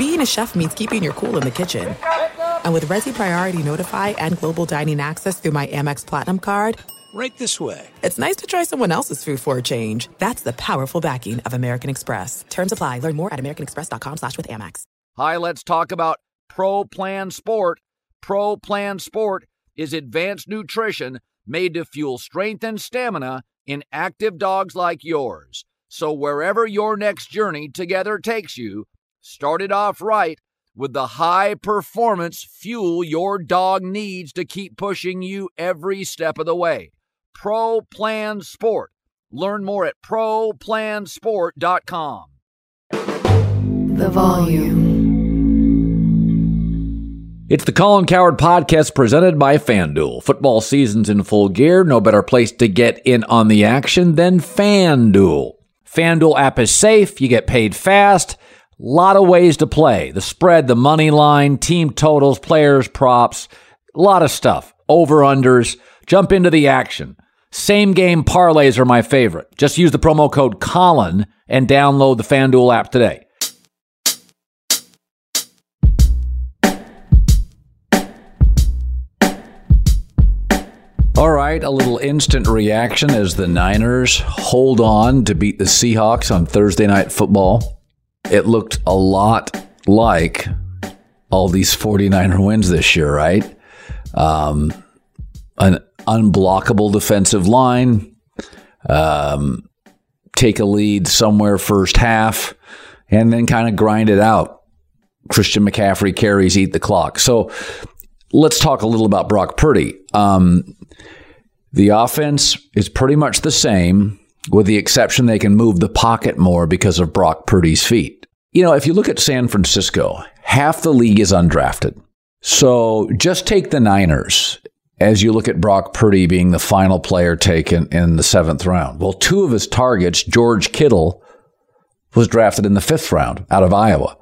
being a chef means keeping your cool in the kitchen. And with Resy Priority Notify and Global Dining Access through my Amex Platinum card, Right this way. it's nice to try someone else's food for a change. That's the powerful backing of American Express. Terms apply. Learn more at americanexpress.com slash with Amex. Hi, let's talk about Pro Plan Sport. Pro Plan Sport is advanced nutrition made to fuel strength and stamina in active dogs like yours. So wherever your next journey together takes you, start it off right with the high performance fuel your dog needs to keep pushing you every step of the way. Pro Plan Sport. Learn more at ProPlansport.com. The volume. It's the Colin Cowherd podcast presented by FanDuel. Football season's in full gear. No better place to get in on the action than FanDuel. FanDuel app is safe. You get paid fast. Lot of ways to play. The spread, the money line, team totals, players, props, a lot of stuff. Over unders. Jump into the action. Same game parlays are my favorite. Just use the promo code Colin and download the FanDuel app today. All right, a little instant reaction as the Niners hold on to beat the Seahawks on Thursday night football. It looked a lot like all these 49er wins this year, right? Um, an unblockable defensive line, um, take a lead somewhere first half, and then kind of grind it out. Christian McCaffrey carries, eat the clock. So let's talk a little about Brock Purdy. Um, the offense is pretty much the same, with the exception they can move the pocket more because of Brock Purdy's feet. You know, if you look at San Francisco, half the league is undrafted. So just take the Niners as you look at Brock Purdy being the final player taken in the seventh round. Well, two of his targets, George Kittle, was drafted in the fifth round out of Iowa.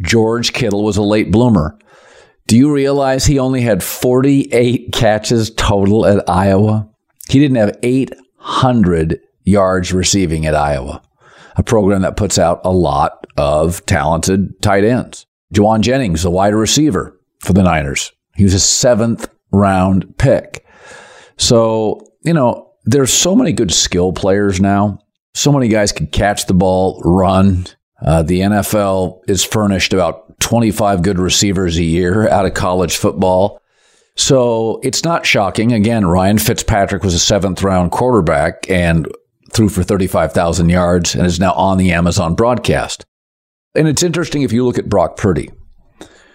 George Kittle was a late bloomer. Do you realize he only had 48 catches total at Iowa? He didn't have 800 yards receiving at Iowa, a program that puts out a lot of talented tight ends. Jauan Jennings, the wide receiver for the Niners. He was a seventh round pick. So, you know, there's so many good skill players now. So many guys can catch the ball, run. Uh, the NFL is furnished about 25 good receivers a year out of college football. So it's not shocking. Again, Ryan Fitzpatrick was a seventh round quarterback and threw for 35,000 yards and is now on the Amazon broadcast. And it's interesting if you look at Brock Purdy.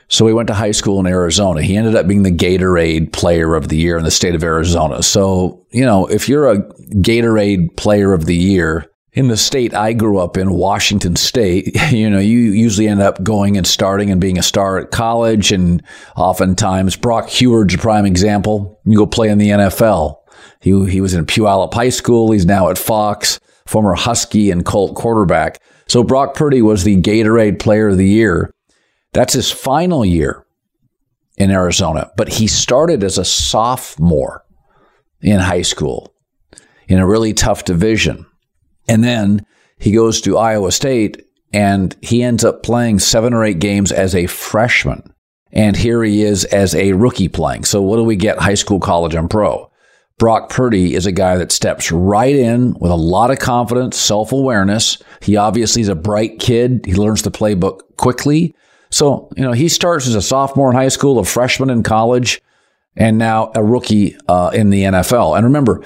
So he went to high school in Arizona. He ended up being the Gatorade Player of the Year in the state of Arizona. So, you know, if you're a Gatorade Player of the Year in the state I grew up in, Washington State, you know, you usually end up going and starting and being a star at college. And oftentimes, Brock Huard's a prime example. You go play in the NFL. He, he was in Puyallup High School. He's now at Fox, former Husky and Colt quarterback. So Brock Purdy was the Gatorade Player of the Year. That's his final year in Arizona, but he started as a sophomore in high school in a really tough division. And then he goes to Iowa State and he ends up playing seven or eight games as a freshman. And here he is as a rookie playing. So what do we get? High school, college, and pro. Brock Purdy is a guy that steps right in with a lot of confidence, self awareness. He obviously is a bright kid. He learns the playbook quickly. So, you know, he starts as a sophomore in high school, a freshman in college, and now a rookie uh, in the NFL. And remember,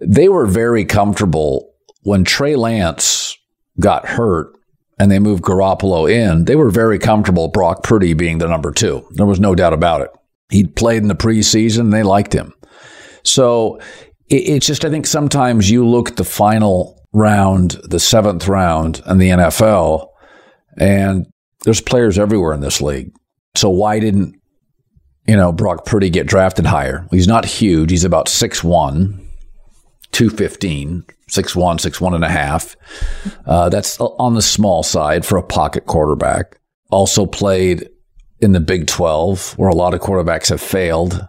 they were very comfortable when Trey Lance got hurt and they moved Garoppolo in. They were very comfortable Brock Purdy being the number two. There was no doubt about it. He'd played in the preseason. They liked him. So it, it's just, I think sometimes you look at the final round, the seventh round in the NFL, and there's players everywhere in this league. So why didn't, you know, Brock Purdy get drafted higher? He's not huge. He's about 6'1, 215, 6'1, 6'1 and a half. Uh, that's on the small side for a pocket quarterback. Also played in the Big 12, where a lot of quarterbacks have failed.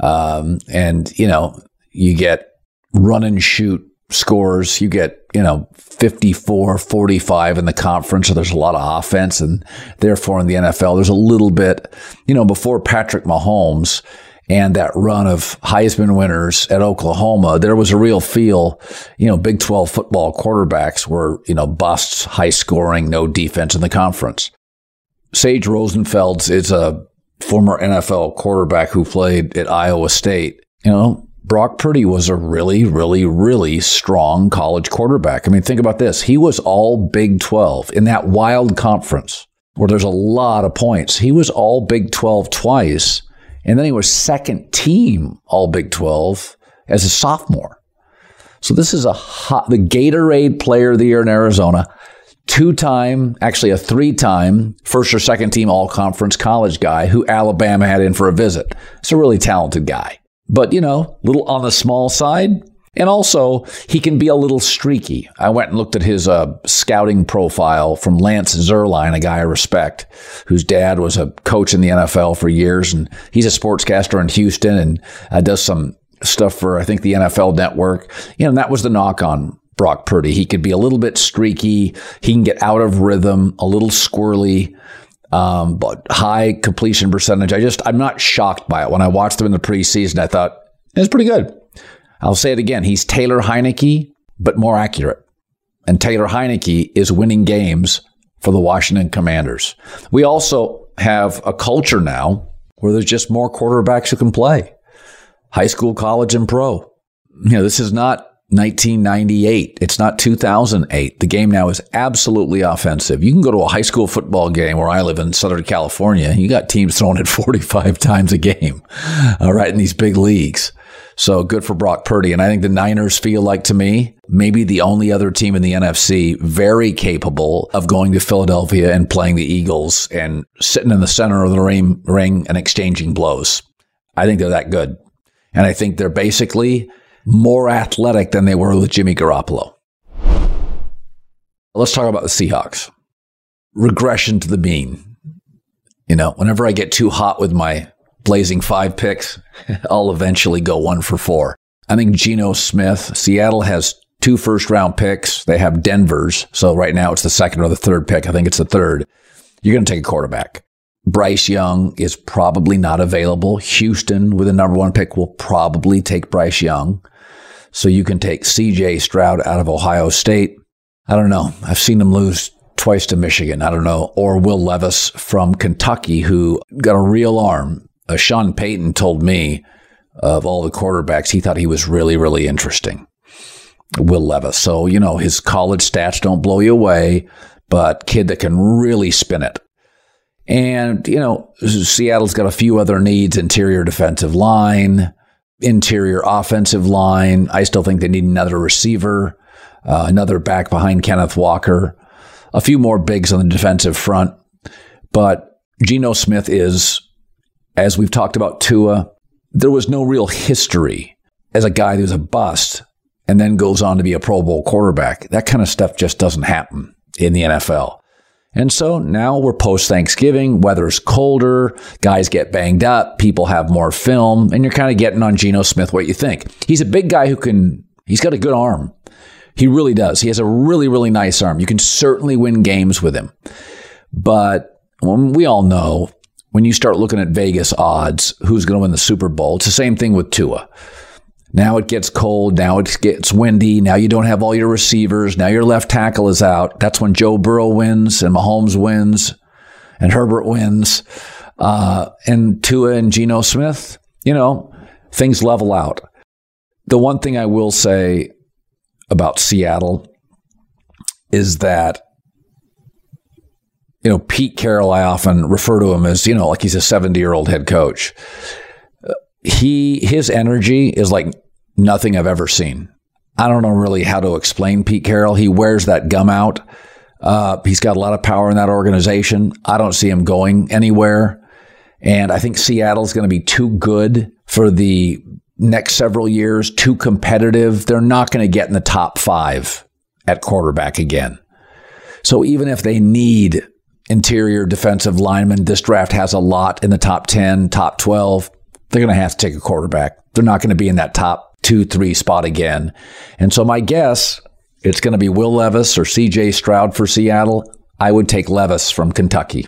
Um, and, you know, you get run and shoot scores. You get, you know, 54, 45 in the conference. So there's a lot of offense. And therefore in the NFL, there's a little bit, you know, before Patrick Mahomes and that run of Heisman winners at Oklahoma, there was a real feel, you know, Big 12 football quarterbacks were, you know, busts, high scoring, no defense in the conference. Sage Rosenfels is a former NFL quarterback who played at Iowa State. You know, Brock Purdy was a really, really, really strong college quarterback. I mean, think about this. He was all Big 12 in that wild conference where there's a lot of points. He was all Big 12 twice. And then he was second team all Big 12 as a sophomore. So this is a hot, the Gatorade player of the year in Arizona, two time, actually a three time first or second team all conference college guy who Alabama had in for a visit. It's a really talented guy but you know, little on the small side. And also, he can be a little streaky. I went and looked at his uh, scouting profile from Lance Zierlein, a guy I respect, whose dad was a coach in the NFL for years, and he's a sportscaster in Houston and uh, does some stuff for I think the NFL Network. You know, that was the knock on Brock Purdy. He could be a little bit streaky. He can get out of rhythm, a little squirrely um, but high completion percentage. I just, I'm not shocked by it. When I watched him in the preseason, I thought it's pretty good. I'll say it again. He's Taylor Heinicke, but more accurate. And Taylor Heinicke is winning games for the Washington Commanders. We also have a culture now where there's just more quarterbacks who can play high school, college, and pro. You know, this is not 1998. It's not 2008. The game now is absolutely offensive. You can go to a high school football game where I live in Southern California. You got teams throwing it 45 times a game, all right, in these big leagues. So good for Brock Purdy. And I think the Niners feel like to me, maybe the only other team in the NFC very capable of going to Philadelphia and playing the Eagles and sitting in the center of the ring, ring and exchanging blows. I think they're that good. And I think they're basically more athletic than they were with Jimmy Garoppolo. Let's talk about the Seahawks. Regression to the mean. You know, whenever I get too hot with my blazing five picks, I'll eventually go one for four. I think Geno Smith, Seattle has two first round picks. They have Denver's. So right now it's the second or the third pick. I think it's the third. You're going to take a quarterback. Bryce Young is probably not available. Houston with a number one pick will probably take Bryce Young. So you can take CJ Stroud out of Ohio State. I don't know. I've seen them lose twice to Michigan. I don't know. Or Will Levis from Kentucky, who got a real arm. Uh, Sean Payton told me of all the quarterbacks, he thought he was really, really interesting. Will Levis. So, you know, his college stats don't blow you away, but kid that can really spin it. And, you know, Seattle's got a few other needs interior defensive line, interior offensive line. I still think they need another receiver, uh, another back behind Kenneth Walker, a few more bigs on the defensive front. But Geno Smith is, as we've talked about Tua, there was no real history as a guy who's a bust and then goes on to be a Pro Bowl quarterback. That kind of stuff just doesn't happen in the NFL. And so now we're post Thanksgiving, weather's colder, guys get banged up, people have more film, and you're kind of getting on Geno Smith what you think. He's a big guy who can, he's got a good arm. He really does. He has a really, really nice arm. You can certainly win games with him. But um, we all know when you start looking at Vegas odds, who's going to win the Super Bowl, it's the same thing with Tua. Now it gets cold. Now it gets windy. Now you don't have all your receivers. Now your left tackle is out. That's when Joe Burrow wins and Mahomes wins and Herbert wins. Uh, and Tua and Geno Smith, you know, things level out. The one thing I will say about Seattle is that, you know, Pete Carroll, I often refer to him as, you know, like he's a 70 year old head coach he his energy is like nothing I've ever seen. I don't know really how to explain Pete Carroll. He wears that gum out. Uh, he's got a lot of power in that organization. I don't see him going anywhere. And I think Seattle's going to be too good for the next several years, too competitive. They're not going to get in the top five at quarterback again. So even if they need interior defensive linemen, this draft has a lot in the top 10, top 12 they're going to have to take a quarterback. They're not going to be in that top two, three spot again. And so my guess, it's going to be Will Levis or CJ Stroud for Seattle. I would take Levis from Kentucky.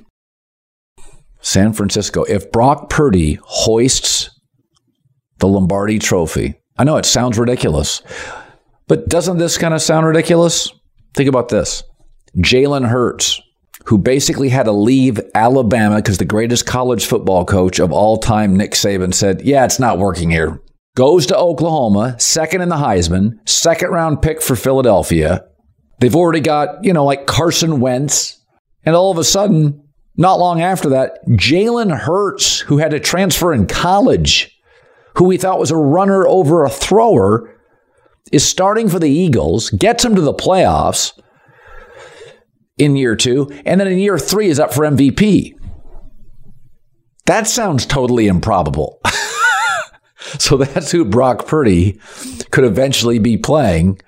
San Francisco. If Brock Purdy hoists the Lombardi trophy, I know it sounds ridiculous, but doesn't this kind of sound ridiculous? Think about this Jalen Hurts, who basically had to leave Alabama because the greatest college football coach of all time, Nick Saban, said, Yeah, it's not working here. Goes to Oklahoma, second in the Heisman, second round pick for Philadelphia. They've already got, you know, like Carson Wentz. And all of a sudden, not long after that, Jalen Hurts, who had to transfer in college, who we thought was a runner over a thrower, is starting for the Eagles, gets him to the playoffs in year two, and then in year three is up for MVP. That sounds totally improbable. so that's who Brock Purdy could eventually be playing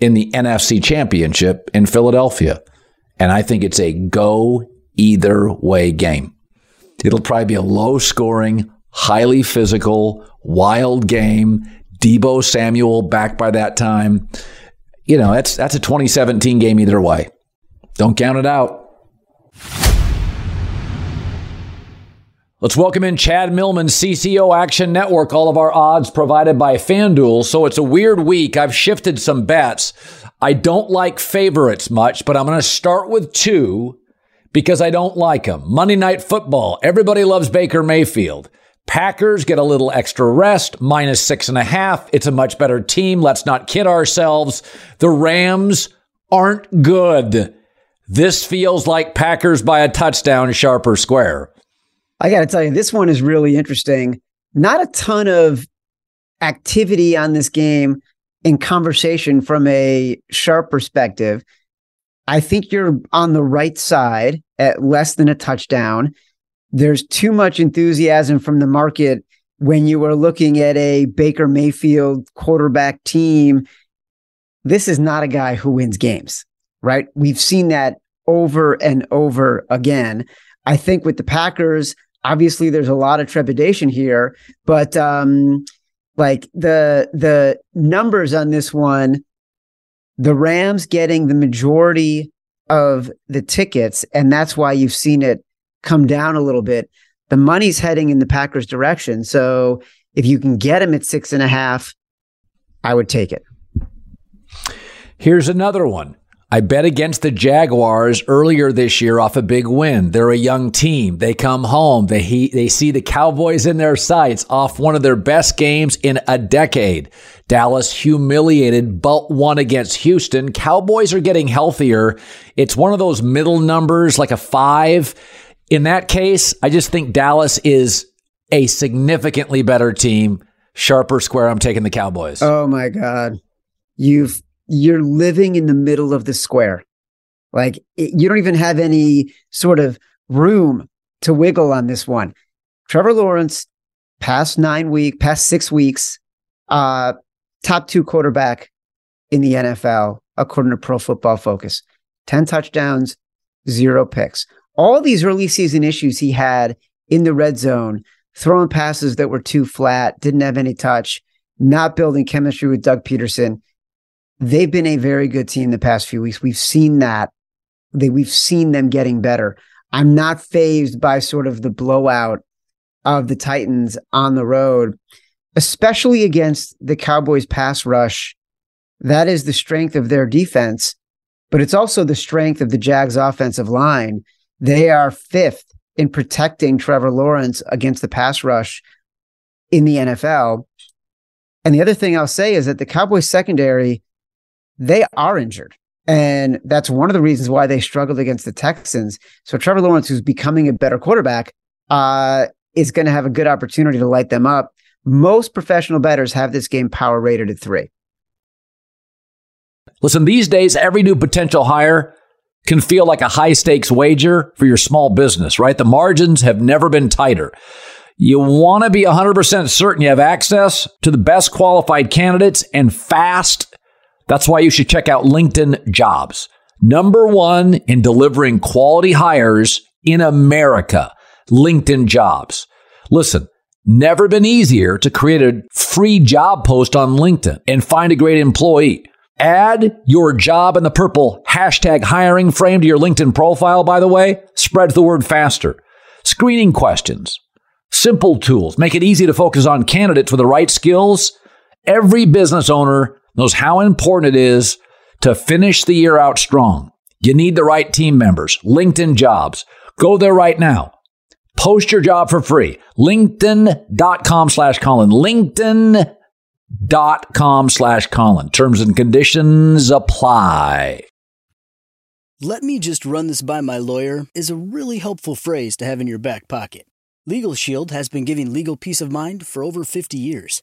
in the NFC Championship in Philadelphia. And I think it's a go either way game. It'll probably be a low scoring, highly physical, wild game. Deebo Samuel back by that time. You know, that's that's a 2017 game either way. Don't count it out. Let's welcome in Chad Millman, CCO Action Network. All of our odds provided by FanDuel. So it's a weird week. I've shifted some bets. I don't like favorites much, but I'm going to start with two because I don't like them. Monday Night Football. Everybody loves Baker Mayfield. Packers get a little extra rest, minus six and a half. It's a much better team. Let's not kid ourselves. The Rams aren't good. This feels like Packers by a touchdown, sharp or square. I got to tell you, this one is really interesting. Not a ton of activity on this game in conversation from a sharp perspective. I think you're on the right side at less than a touchdown. There's too much enthusiasm from the market when you are looking at a Baker Mayfield quarterback team. This is not a guy who wins games, right? We've seen that over and over again. I think with the Packers, obviously there's a lot of trepidation here, but um, like the the numbers on this one the Rams getting the majority of the tickets, and that's why you've seen it come down a little bit. The money's heading in the Packers' direction. So if you can get them at six and a half, I would take it. Here's another one. I bet against the Jaguars earlier this year off a big win. They're a young team. They come home. They he, they see the Cowboys in their sights off one of their best games in a decade. Dallas humiliated but won against Houston. Cowboys are getting healthier. It's one of those middle numbers like a 5. In that case, I just think Dallas is a significantly better team. Sharper square, I'm taking the Cowboys. Oh my god. You've you're living in the middle of the square. Like it, you don't even have any sort of room to wiggle on this one. Trevor Lawrence, past nine week, past six weeks, uh, top two quarterback in the NFL, according to Pro Football Focus. 10 touchdowns, zero picks. All these early season issues he had in the red zone, throwing passes that were too flat, didn't have any touch, not building chemistry with Doug Pederson they've been a very good team the past few weeks. We've seen that. They we've seen them getting better. I'm not phased by sort of the blowout of the Titans on the road, especially against the Cowboys pass rush. That is the strength of their defense, but it's also the strength of the Jags offensive line. They are fifth in protecting Trevor Lawrence against the pass rush in the NFL. And the other thing I'll say is that the Cowboys secondary they are injured. And that's one of the reasons why they struggled against the Texans. So Trevor Lawrence, who's becoming a better quarterback, uh, is going to have a good opportunity to light them up. Most professional bettors have this game power rated at three. Listen, these days, every new potential hire can feel like a high stakes wager for your small business, right? The margins have never been tighter. You want to be 100% certain you have access to the best qualified candidates and fast that's why you should check out LinkedIn Jobs. Number one in delivering quality hires in America. LinkedIn Jobs. Listen, Never been easier to create a free job post on LinkedIn and find a great employee. Add your job in the purple hashtag hiring frame to your LinkedIn profile, by the way, spreads the word faster. Screening questions, simple tools, make it easy to focus on candidates with the right skills. Every business owner knows how important it is to finish the year out strong. You need the right team members. LinkedIn jobs. Go there right now. Post your job for free. LinkedIn.com slash Colin. LinkedIn.com slash Colin. Terms and conditions apply. Let me just run this by my lawyer is a really helpful phrase to have in your back pocket. Legal Shield has been giving legal peace of mind for over 50 years.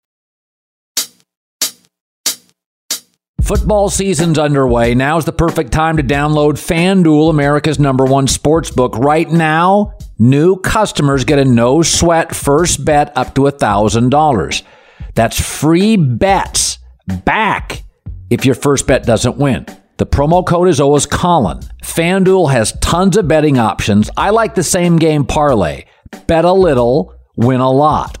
Football season's underway. Now's the perfect time to download FanDuel, America's number one sports book. Right now, new customers get a no sweat first bet up to $1,000. That's free bets back if your first bet doesn't win. The promo code is always Colin. FanDuel has tons of betting options. I like the same game parlay. Bet a little, win a lot.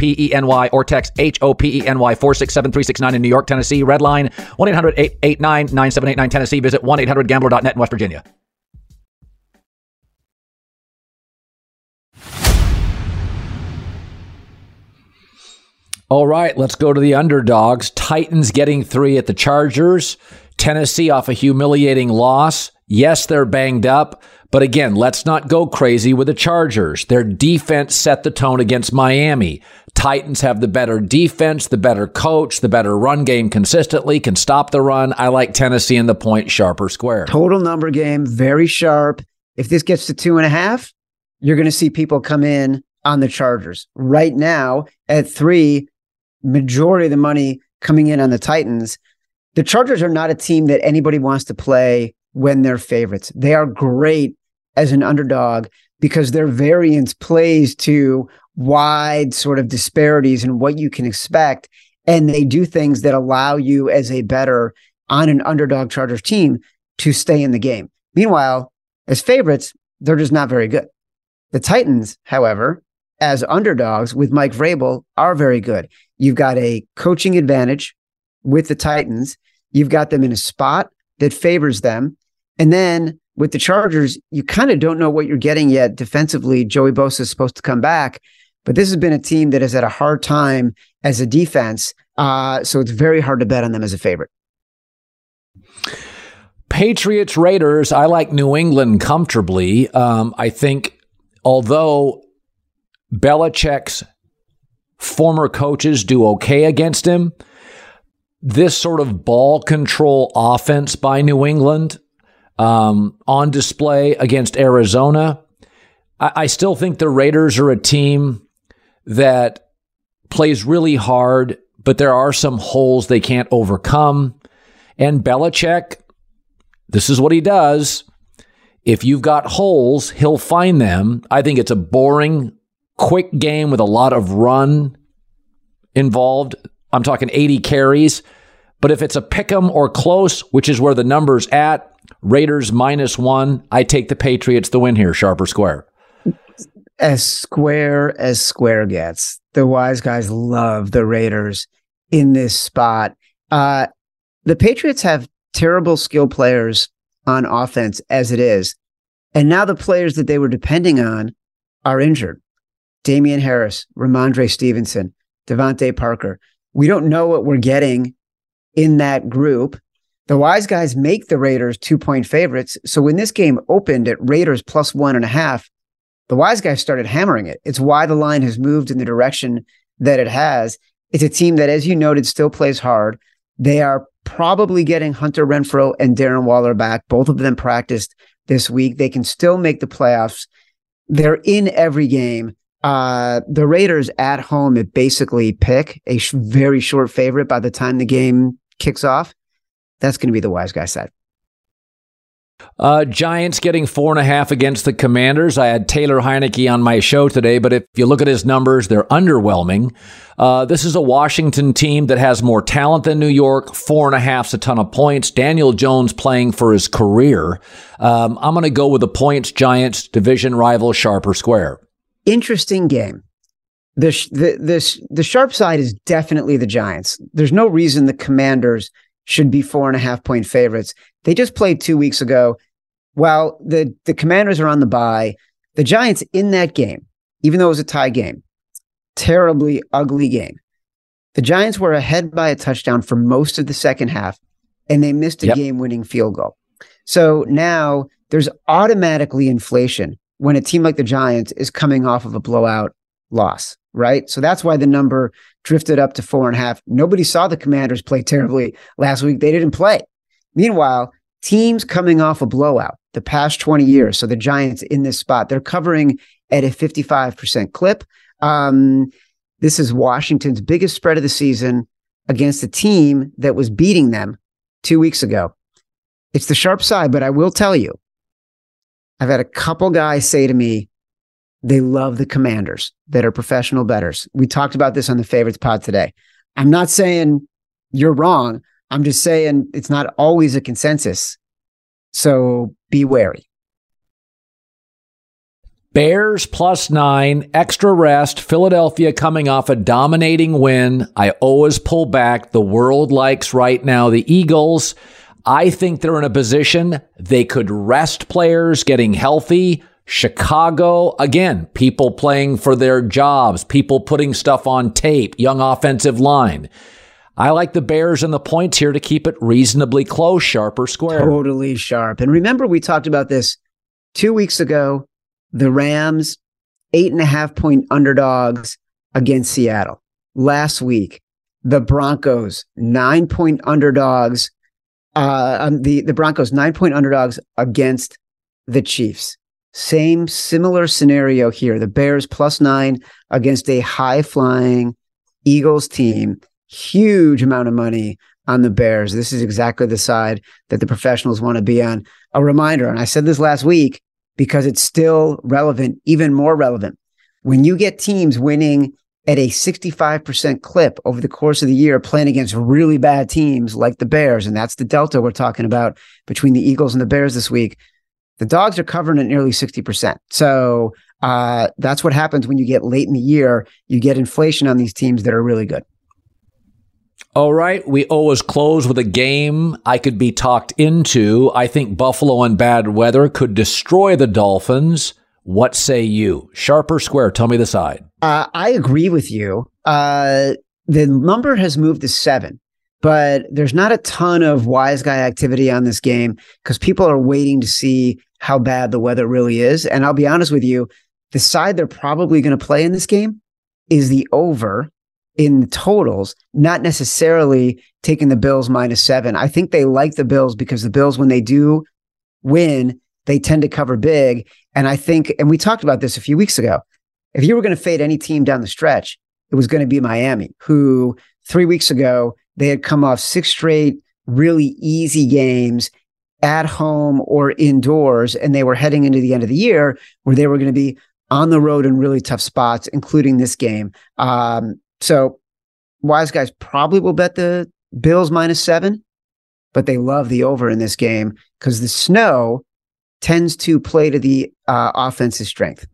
P E N Y or text H O P E N Y 467 369 in New York, Tennessee. Red line 1 800 889 9789 Tennessee. Visit 1 800 gambler.net in West Virginia. All right, let's go to the underdogs. Titans getting three at the Chargers. Tennessee off a humiliating loss. Yes, they're banged up, but again, let's not go crazy with the Chargers. Their defense set the tone against Miami. Titans have the better defense, the better coach, the better run game consistently, can stop the run. I like Tennessee in the point sharper square. Total number game, very sharp. If this gets to two and a half, you're going to see people come in on the Chargers. Right now, at three, majority of the money coming in on the Titans. The Chargers are not a team that anybody wants to play when they're favorites. They are great as an underdog because their variance plays to wide sort of disparities in what you can expect. And they do things that allow you as a better on an underdog Chargers team to stay in the game. Meanwhile, as favorites, they're just not very good. The Titans, however, as underdogs with Mike Vrabel are very good. You've got a coaching advantage with the Titans. You've got them in a spot that favors them. And then with the Chargers, you kind of don't know what you're getting yet defensively. Joey Bosa is supposed to come back, but this has been a team that has had a hard time as a defense. Uh, so it's very hard to bet on them as a favorite. Patriots Raiders. I like New England comfortably. Um, I think although Belichick's former coaches do okay against him, this sort of ball control offense by New England um, on display against Arizona. I, I still think the Raiders are a team that plays really hard, but there are some holes they can't overcome. And Belichick, this is what he does. If you've got holes, he'll find them. I think it's a boring, quick game with a lot of run involved. I'm talking 80 carries. But if it's a pick 'em or close, which is where the number's at, Raiders minus one. I take the Patriots the win here, sharper square. as square as square gets. The wise guys love the Raiders in this spot. Uh, the Patriots have terrible skill players on offense as it is. And now the players that they were depending on are injured. Damien Harris, Rhamondre Stevenson, DeVante Parker. We don't know what we're getting in that group. The wise guys make the Raiders two point favorites. So when this game opened at Raiders plus one and a half, the wise guys started hammering it. It's why the line has moved in the direction that it has. It's a team that, as you noted, still plays hard. They are probably getting Hunter Renfrow and Darren Waller back. Both of them practiced this week. They can still make the playoffs. They're in every game. Uh, the Raiders at home at basically pick a sh- very short favorite by the time the game kicks off. That's going to be the wise guy side. Uh, Giants getting four and a half against the Commanders. I had Taylor Heinicke on my show today, but if you look at his numbers, they're underwhelming. Uh, this is a Washington team that has more talent than New York. Four and a half's a ton of points. Daniel Jones playing for his career. Um, I'm going to go with the points. Giants division rival, sharp or square. Interesting game. The, the the the sharp side is definitely the Giants. There's no reason the Commanders should be four and a half point favorites. They just played two weeks ago. While the, the commanders are on the bye, the Giants in that game, even though it was a tie game, terribly ugly game. The Giants were ahead by a touchdown for most of the second half, and they missed a yep. game winning field goal. So now there's automatically inflation when a team like the Giants is coming off of a blowout loss, right? So that's why the number drifted up to four and a half. Nobody saw the Commanders play terribly last week. They didn't play. Meanwhile, teams coming off a blowout the past 20 years. So the Giants in this spot, they're covering at a 55% clip. Um, this is Washington's biggest spread of the season against a team that was beating them two weeks ago. It's the sharp side, but I will tell you, I've had a couple guys say to me, they love the commanders that are professional betters. We talked about this on the favorites pod today. I'm not saying you're wrong. I'm just saying it's not always a consensus. So be wary. Bears plus nine, extra rest. Philadelphia coming off a dominating win. I always pull back. The world likes right now the Eagles. I think they're in a position they could rest players getting healthy. Chicago, again, people playing for their jobs, people putting stuff on tape, young offensive line. I like the Bears and the points here to keep it reasonably close, sharp or square. Totally sharp. And remember, we talked about this two weeks ago. The Rams, eight and a half point underdogs against Seattle. Last week, the Broncos, nine point underdogs. Uh, um, the, the Broncos, nine point underdogs against the Chiefs. Same similar scenario here. The Bears plus nine against a high flying Eagles team. Huge amount of money on the Bears. This is exactly the side that the professionals want to be on. A reminder, and I said this last week because it's still relevant, even more relevant. When you get teams winning at a 65% clip over the course of the year, playing against really bad teams like the Bears, and that's the delta we're talking about between the Eagles and the Bears this week. The dogs are covering at nearly 60%. So uh, that's what happens when you get late in the year. You get inflation on these teams that are really good. All right. We always close with a game I could be talked into. I think Buffalo and bad weather could destroy the Dolphins. What say you? Sharp or square? Tell me the side. Uh, I agree with you. Uh, the number has moved to seven but there's not a ton of wise guy activity on this game because people are waiting to see how bad the weather really is. And I'll be honest with you, the side they're probably going to play in this game is the over in the totals, not necessarily taking the Bills minus seven. I think they like the Bills because the Bills, when they do win, they tend to cover big. And I think, and we talked about this a few weeks ago. If you were going to fade any team down the stretch, it was going to be Miami, who three weeks ago, they had come off six straight really easy games at home or indoors, and they were heading into the end of the year where they were going to be on the road in really tough spots, including this game. Um, so, wise guys probably will bet the Bills minus seven, but they love the over in this game because the snow tends to play to the uh, offense's strength.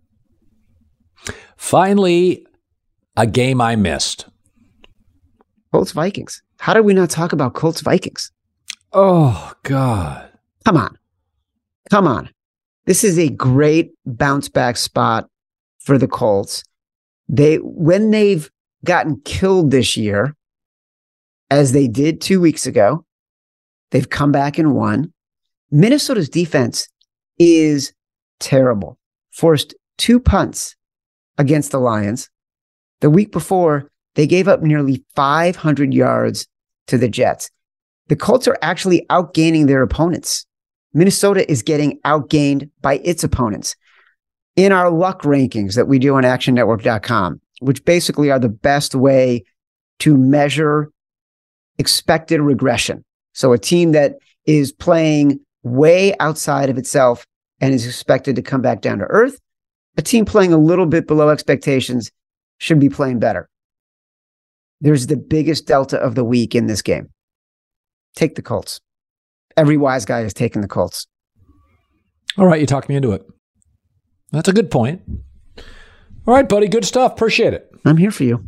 Finally, a game I missed. Colts Vikings. How did we not talk about Colts Vikings? Oh, God. Come on. Come on. This is a great bounce back spot for the Colts. They when they've gotten killed this year, as they did two weeks ago, they've come back and won. Minnesota's defense is terrible. Forced two punts against the Lions. The week before, they gave up nearly 500 yards to the Jets. The Colts are actually outgaining their opponents. Minnesota is getting outgained by its opponents. In our luck rankings that we do on actionnetwork.com, which basically are the best way to measure expected regression. So a team that is playing way outside of itself and is expected to come back down to earth. A team playing a little bit below expectations should be playing better. There's the biggest delta of the week in this game. Take the Colts. Every wise guy is taking the Colts. All right, you talked me into it. That's a good point. All right, buddy, good stuff. Appreciate it. I'm here for you.